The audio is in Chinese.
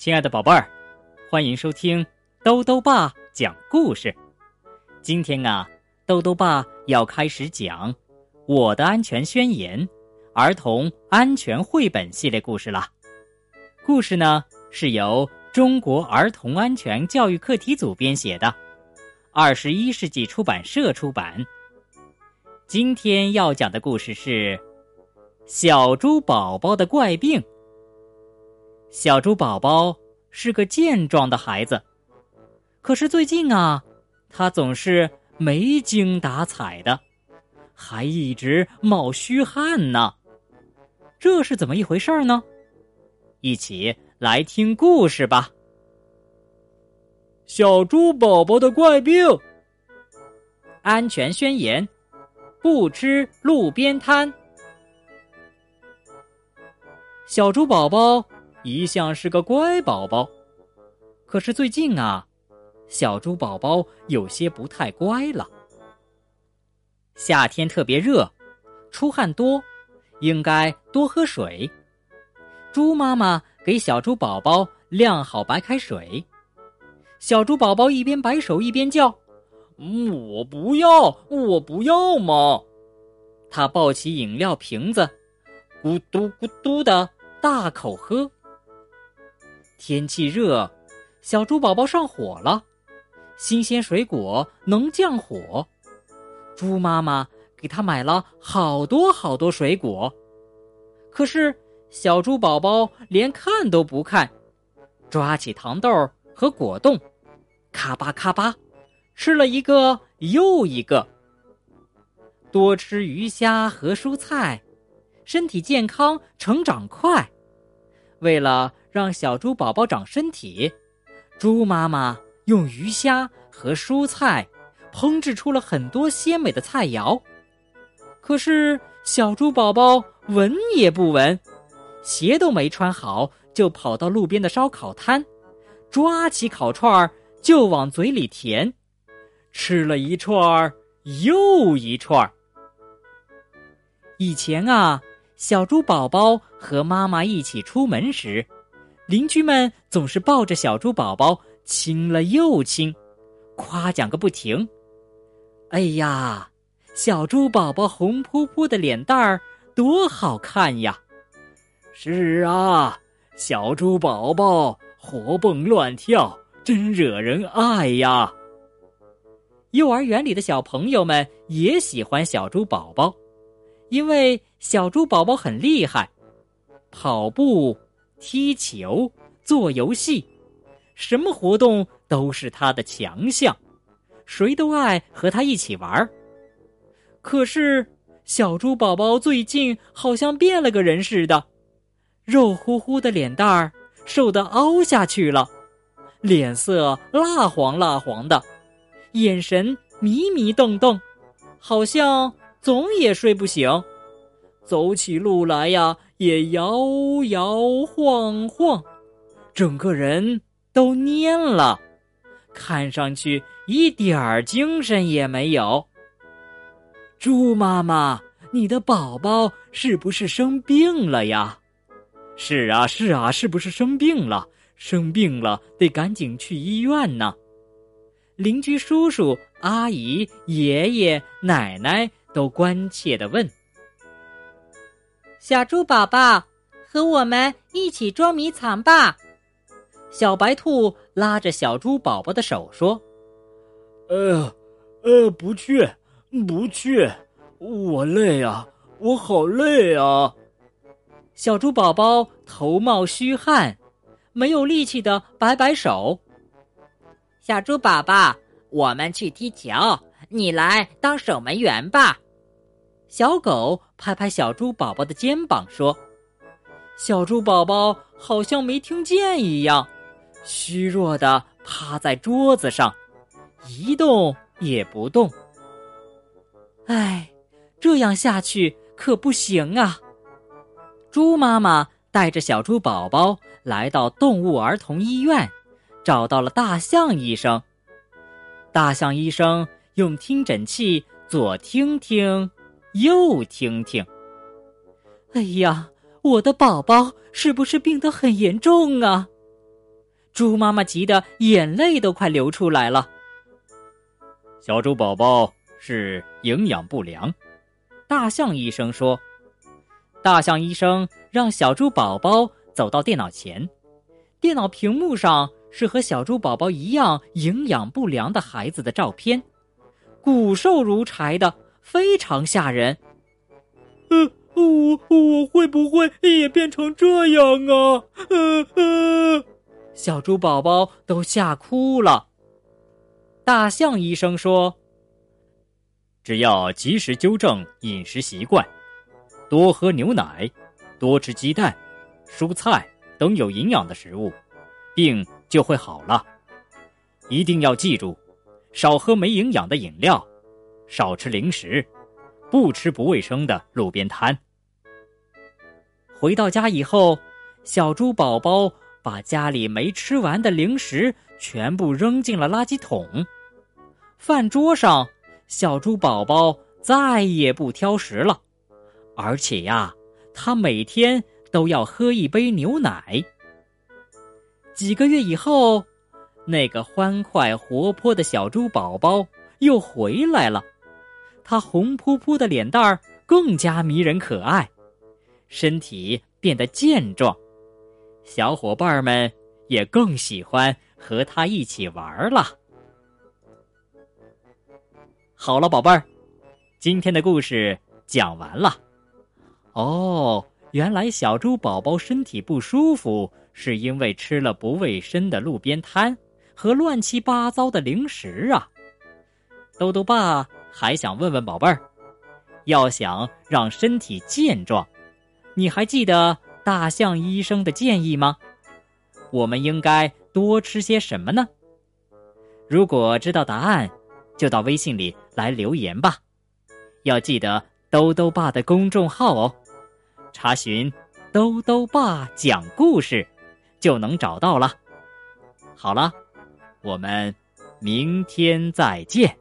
亲爱的宝贝儿，欢迎收听兜兜爸讲故事。今天啊，兜兜爸要开始讲《我的安全宣言》儿童安全绘本系列故事了。故事呢是由中国儿童安全教育课题组编写的，二十一世纪出版社出版。今天要讲的故事是《小猪宝宝的怪病》。小猪宝宝是个健壮的孩子，可是最近啊，他总是没精打采的，还一直冒虚汗呢。这是怎么一回事呢？一起来听故事吧。小猪宝宝的怪病，安全宣言：不吃路边摊。小猪宝宝。一向是个乖宝宝，可是最近啊，小猪宝宝有些不太乖了。夏天特别热，出汗多，应该多喝水。猪妈妈给小猪宝宝晾好白开水，小猪宝宝一边摆手一边叫：“，我不要，我不要嘛！”他抱起饮料瓶子，咕嘟咕嘟的大口喝。天气热，小猪宝宝上火了。新鲜水果能降火，猪妈妈给他买了好多好多水果。可是小猪宝宝连看都不看，抓起糖豆和果冻，咔吧咔吧，吃了一个又一个。多吃鱼虾和蔬菜，身体健康，成长快。为了让小猪宝宝长身体，猪妈妈用鱼虾和蔬菜烹制出了很多鲜美的菜肴。可是小猪宝宝闻也不闻，鞋都没穿好，就跑到路边的烧烤摊，抓起烤串儿就往嘴里填，吃了一串儿又一串儿。以前啊。小猪宝宝和妈妈一起出门时，邻居们总是抱着小猪宝宝亲了又亲，夸奖个不停。哎呀，小猪宝宝红扑扑的脸蛋儿多好看呀！是啊，小猪宝宝活蹦乱跳，真惹人爱呀。幼儿园里的小朋友们也喜欢小猪宝宝。因为小猪宝宝很厉害，跑步、踢球、做游戏，什么活动都是他的强项，谁都爱和他一起玩可是小猪宝宝最近好像变了个人似的，肉乎乎的脸蛋儿瘦得凹下去了，脸色蜡黄蜡黄的，眼神迷迷瞪瞪，好像。总也睡不醒，走起路来呀也摇摇晃晃，整个人都蔫了，看上去一点儿精神也没有。猪妈妈，你的宝宝是不是生病了呀？是啊，是啊，是不是生病了？生病了得赶紧去医院呢。邻居叔叔、阿姨、爷爷、奶奶。都关切的问：“小猪宝宝，和我们一起捉迷藏吧。”小白兔拉着小猪宝宝的手说：“呃，呃，不去，不去，我累啊，我好累啊。”小猪宝宝头冒虚汗，没有力气的摆摆手。小猪宝宝，我们去踢球。你来当守门员吧，小狗拍拍小猪宝宝的肩膀说：“小猪宝宝好像没听见一样，虚弱的趴在桌子上，一动也不动。哎，这样下去可不行啊！”猪妈妈带着小猪宝宝来到动物儿童医院，找到了大象医生。大象医生。用听诊器左听听，右听听。哎呀，我的宝宝是不是病得很严重啊？猪妈妈急得眼泪都快流出来了。小猪宝宝是营养不良，大象医生说。大象医生让小猪宝宝走到电脑前，电脑屏幕上是和小猪宝宝一样营养不良的孩子的照片，骨瘦如柴的，非常吓人。呃，我我会不会也变成这样啊？呃呃，小猪宝宝都吓哭了。大象医生说：“只要及时纠正饮食习惯。”多喝牛奶，多吃鸡蛋、蔬菜等有营养的食物，病就会好了。一定要记住，少喝没营养的饮料，少吃零食，不吃不卫生的路边摊。回到家以后，小猪宝宝把家里没吃完的零食全部扔进了垃圾桶。饭桌上，小猪宝宝再也不挑食了。而且呀，他每天都要喝一杯牛奶。几个月以后，那个欢快活泼的小猪宝宝又回来了。他红扑扑的脸蛋儿更加迷人可爱，身体变得健壮，小伙伴们也更喜欢和他一起玩儿了。好了，宝贝儿，今天的故事讲完了。哦，原来小猪宝宝身体不舒服，是因为吃了不卫生的路边摊和乱七八糟的零食啊！豆豆爸还想问问宝贝儿，要想让身体健壮，你还记得大象医生的建议吗？我们应该多吃些什么呢？如果知道答案，就到微信里来留言吧。要记得兜兜爸的公众号哦。查询“兜兜爸讲故事”，就能找到了。好了，我们明天再见。